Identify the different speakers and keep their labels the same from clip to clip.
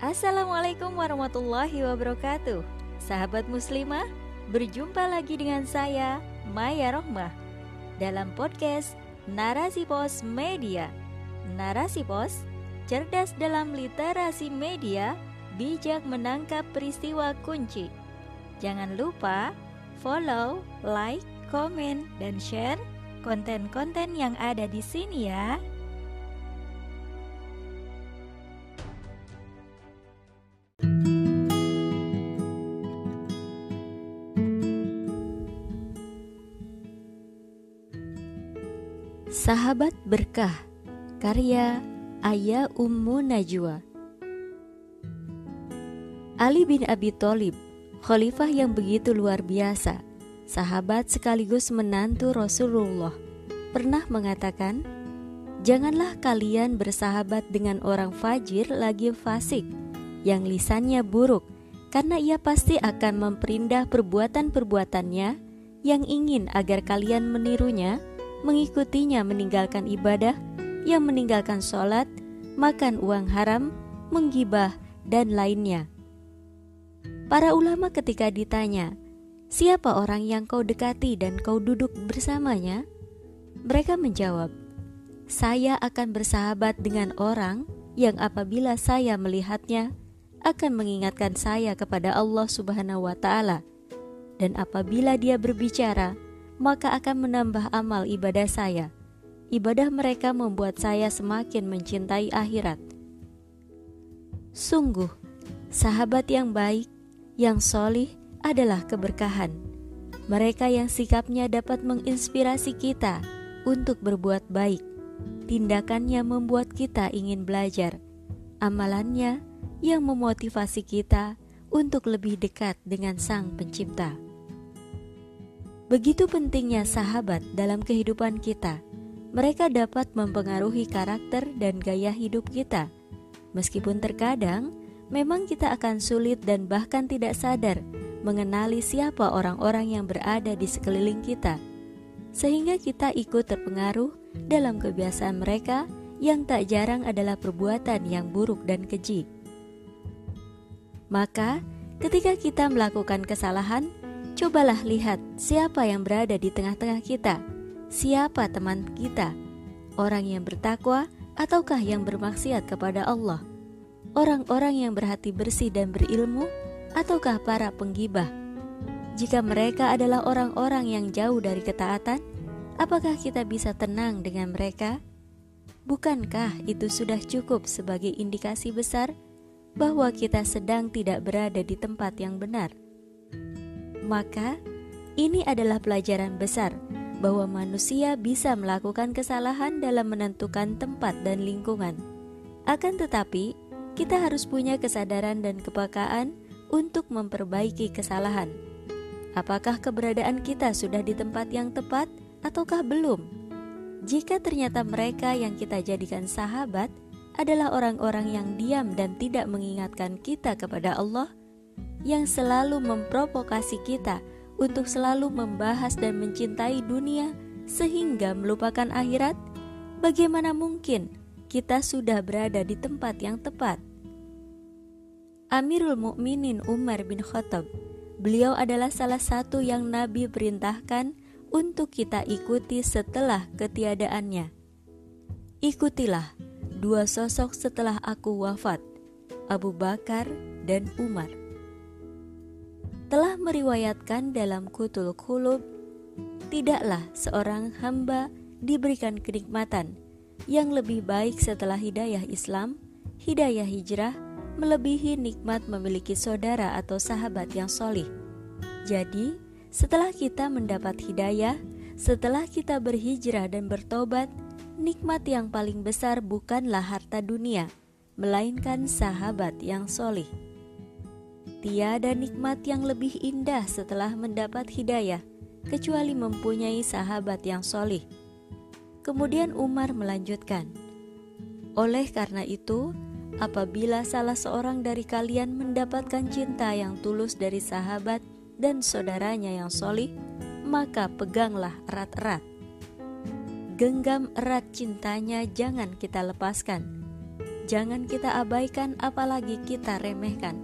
Speaker 1: Assalamualaikum warahmatullahi wabarakatuh. Sahabat muslimah, berjumpa lagi dengan saya Maya Rohmah Dalam podcast Narasi Pos Media. Narasi Pos, cerdas dalam literasi media Bijak menangkap peristiwa kunci. Jangan lupa follow, like, komen, dan share konten-konten yang ada di sini ya. Sahabat Berkah Karya Ayah Ummu Najwa. Ali bin Abi Thalib Khalifah yang begitu luar biasa Sahabat sekaligus menantu Rasulullah Pernah mengatakan Janganlah kalian bersahabat dengan orang fajir lagi fasik Yang lisannya buruk Karena ia pasti akan memperindah perbuatan-perbuatannya Yang ingin agar kalian menirunya mengikutinya meninggalkan ibadah, yang meninggalkan sholat, makan uang haram, menggibah, dan lainnya. Para ulama ketika ditanya, siapa orang yang kau dekati dan kau duduk bersamanya? Mereka menjawab, saya akan bersahabat dengan orang yang apabila saya melihatnya akan mengingatkan saya kepada Allah Subhanahu wa taala dan apabila dia berbicara maka akan menambah amal ibadah saya. Ibadah mereka membuat saya semakin mencintai akhirat. Sungguh, sahabat yang baik, yang solih adalah keberkahan. Mereka yang sikapnya dapat menginspirasi kita untuk berbuat baik. Tindakannya membuat kita ingin belajar. Amalannya yang memotivasi kita untuk lebih dekat dengan Sang Pencipta. Begitu pentingnya sahabat dalam kehidupan kita. Mereka dapat mempengaruhi karakter dan gaya hidup kita. Meskipun terkadang memang kita akan sulit dan bahkan tidak sadar mengenali siapa orang-orang yang berada di sekeliling kita, sehingga kita ikut terpengaruh dalam kebiasaan mereka yang tak jarang adalah perbuatan yang buruk dan keji. Maka, ketika kita melakukan kesalahan, Cobalah lihat siapa yang berada di tengah-tengah kita, siapa teman kita, orang yang bertakwa ataukah yang bermaksiat kepada Allah, orang-orang yang berhati bersih dan berilmu, ataukah para penggibah. Jika mereka adalah orang-orang yang jauh dari ketaatan, apakah kita bisa tenang dengan mereka? Bukankah itu sudah cukup sebagai indikasi besar bahwa kita sedang tidak berada di tempat yang benar? Maka, ini adalah pelajaran besar bahwa manusia bisa melakukan kesalahan dalam menentukan tempat dan lingkungan. Akan tetapi, kita harus punya kesadaran dan kepekaan untuk memperbaiki kesalahan. Apakah keberadaan kita sudah di tempat yang tepat ataukah belum? Jika ternyata mereka yang kita jadikan sahabat adalah orang-orang yang diam dan tidak mengingatkan kita kepada Allah, yang selalu memprovokasi kita untuk selalu membahas dan mencintai dunia sehingga melupakan akhirat, bagaimana mungkin kita sudah berada di tempat yang tepat? Amirul Mukminin Umar bin Khattab, beliau adalah salah satu yang Nabi perintahkan untuk kita ikuti setelah ketiadaannya. Ikutilah dua sosok setelah aku wafat, Abu Bakar dan Umar telah meriwayatkan dalam kutul kulub, tidaklah seorang hamba diberikan kenikmatan yang lebih baik setelah hidayah Islam, hidayah hijrah, melebihi nikmat memiliki saudara atau sahabat yang solih. Jadi, setelah kita mendapat hidayah, setelah kita berhijrah dan bertobat, nikmat yang paling besar bukanlah harta dunia, melainkan sahabat yang solih. Tiada nikmat yang lebih indah setelah mendapat hidayah, kecuali mempunyai sahabat yang solih. Kemudian Umar melanjutkan, "Oleh karena itu, apabila salah seorang dari kalian mendapatkan cinta yang tulus dari sahabat dan saudaranya yang solih, maka peganglah erat-erat. Genggam erat cintanya, jangan kita lepaskan." jangan kita abaikan, apalagi kita remehkan,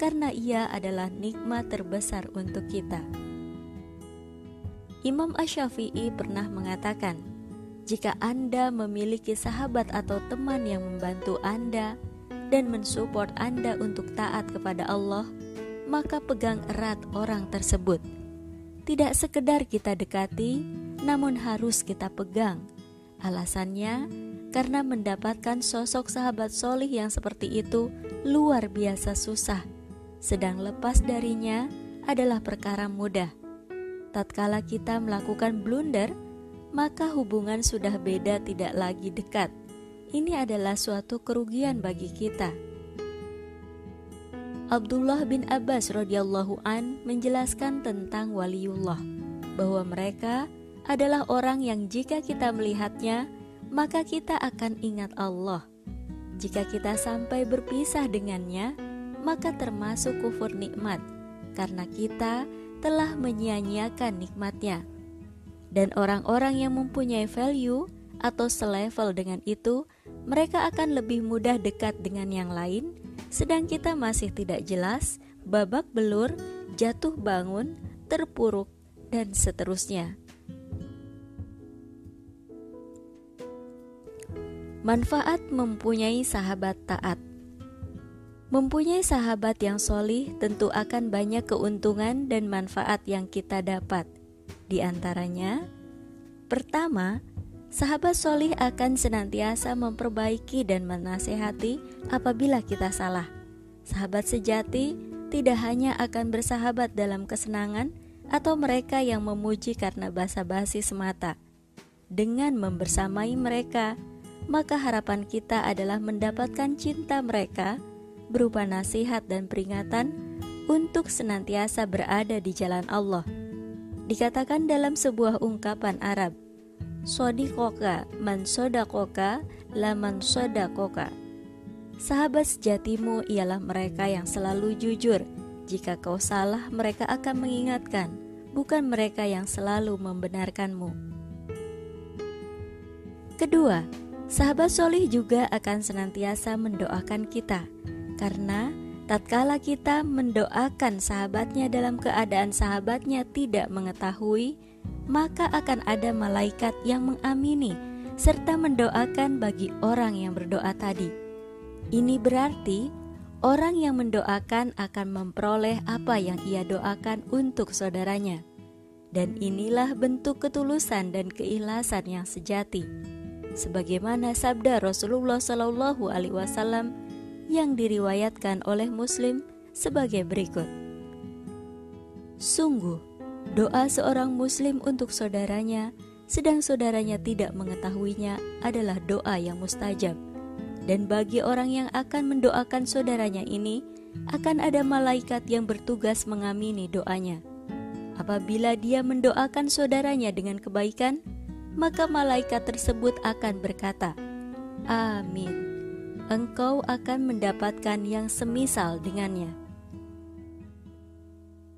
Speaker 1: karena ia adalah nikmat terbesar untuk kita. Imam Ash-Syafi'i pernah mengatakan, "Jika Anda memiliki sahabat atau teman yang membantu Anda dan mensupport Anda untuk taat kepada Allah, maka pegang erat orang tersebut." Tidak sekedar kita dekati, namun harus kita pegang. Alasannya, karena mendapatkan sosok sahabat solih yang seperti itu luar biasa susah, sedang lepas darinya adalah perkara mudah. Tatkala kita melakukan blunder, maka hubungan sudah beda, tidak lagi dekat. Ini adalah suatu kerugian bagi kita. Abdullah bin Abbas radhiyallahu an menjelaskan tentang waliullah bahwa mereka adalah orang yang jika kita melihatnya maka kita akan ingat Allah. Jika kita sampai berpisah dengannya, maka termasuk kufur nikmat karena kita telah menyia-nyiakan nikmatnya. Dan orang-orang yang mempunyai value atau selevel dengan itu, mereka akan lebih mudah dekat dengan yang lain sedang kita masih tidak jelas, babak belur, jatuh bangun, terpuruk, dan seterusnya. Manfaat mempunyai sahabat taat. Mempunyai sahabat yang solih tentu akan banyak keuntungan dan manfaat yang kita dapat. Di antaranya, pertama, Sahabat solih akan senantiasa memperbaiki dan menasehati apabila kita salah. Sahabat sejati tidak hanya akan bersahabat dalam kesenangan atau mereka yang memuji karena basa-basi semata. Dengan membersamai mereka, maka harapan kita adalah mendapatkan cinta mereka berupa nasihat dan peringatan untuk senantiasa berada di jalan Allah. Dikatakan dalam sebuah ungkapan Arab, Sodikoka man sodakoka laman sodakoka. Sahabat sejatimu ialah mereka yang selalu jujur. Jika kau salah mereka akan mengingatkan Bukan mereka yang selalu membenarkanmu. Kedua, sahabat solih juga akan senantiasa mendoakan kita Karena tatkala kita mendoakan sahabatnya dalam keadaan sahabatnya tidak mengetahui maka akan ada malaikat yang mengamini serta mendoakan bagi orang yang berdoa tadi. Ini berarti orang yang mendoakan akan memperoleh apa yang ia doakan untuk saudaranya. Dan inilah bentuk ketulusan dan keikhlasan yang sejati. Sebagaimana sabda Rasulullah Shallallahu alaihi wasallam yang diriwayatkan oleh Muslim sebagai berikut. Sungguh Doa seorang Muslim untuk saudaranya, sedang saudaranya tidak mengetahuinya, adalah doa yang mustajab. Dan bagi orang yang akan mendoakan saudaranya ini, akan ada malaikat yang bertugas mengamini doanya. Apabila dia mendoakan saudaranya dengan kebaikan, maka malaikat tersebut akan berkata, "Amin." Engkau akan mendapatkan yang semisal dengannya.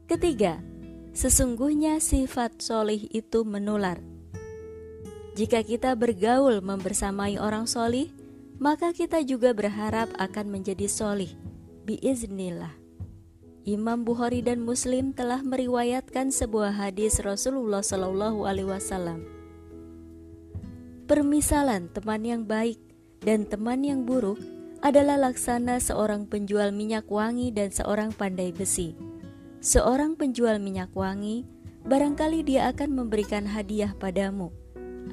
Speaker 1: Ketiga, Sesungguhnya sifat solih itu menular. Jika kita bergaul membersamai orang solih, maka kita juga berharap akan menjadi solih. Biiznillah. Imam Bukhari dan Muslim telah meriwayatkan sebuah hadis Rasulullah Shallallahu Alaihi Wasallam. Permisalan teman yang baik dan teman yang buruk adalah laksana seorang penjual minyak wangi dan seorang pandai besi seorang penjual minyak wangi, barangkali dia akan memberikan hadiah padamu,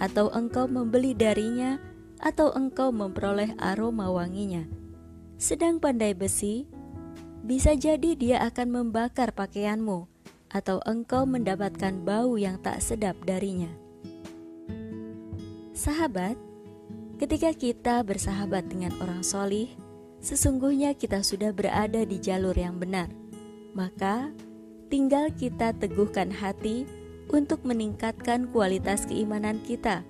Speaker 1: atau engkau membeli darinya, atau engkau memperoleh aroma wanginya. Sedang pandai besi, bisa jadi dia akan membakar pakaianmu, atau engkau mendapatkan bau yang tak sedap darinya. Sahabat, ketika kita bersahabat dengan orang solih, sesungguhnya kita sudah berada di jalur yang benar maka tinggal kita teguhkan hati untuk meningkatkan kualitas keimanan kita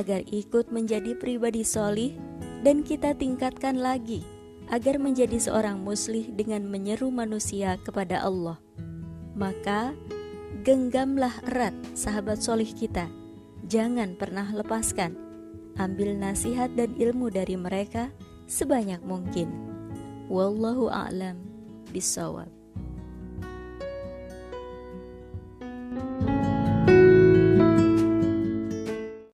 Speaker 1: agar ikut menjadi pribadi solih dan kita tingkatkan lagi agar menjadi seorang muslih dengan menyeru manusia kepada Allah. Maka genggamlah erat sahabat solih kita, jangan pernah lepaskan ambil nasihat dan ilmu dari mereka sebanyak mungkin. Wallahu a'lam bisawab.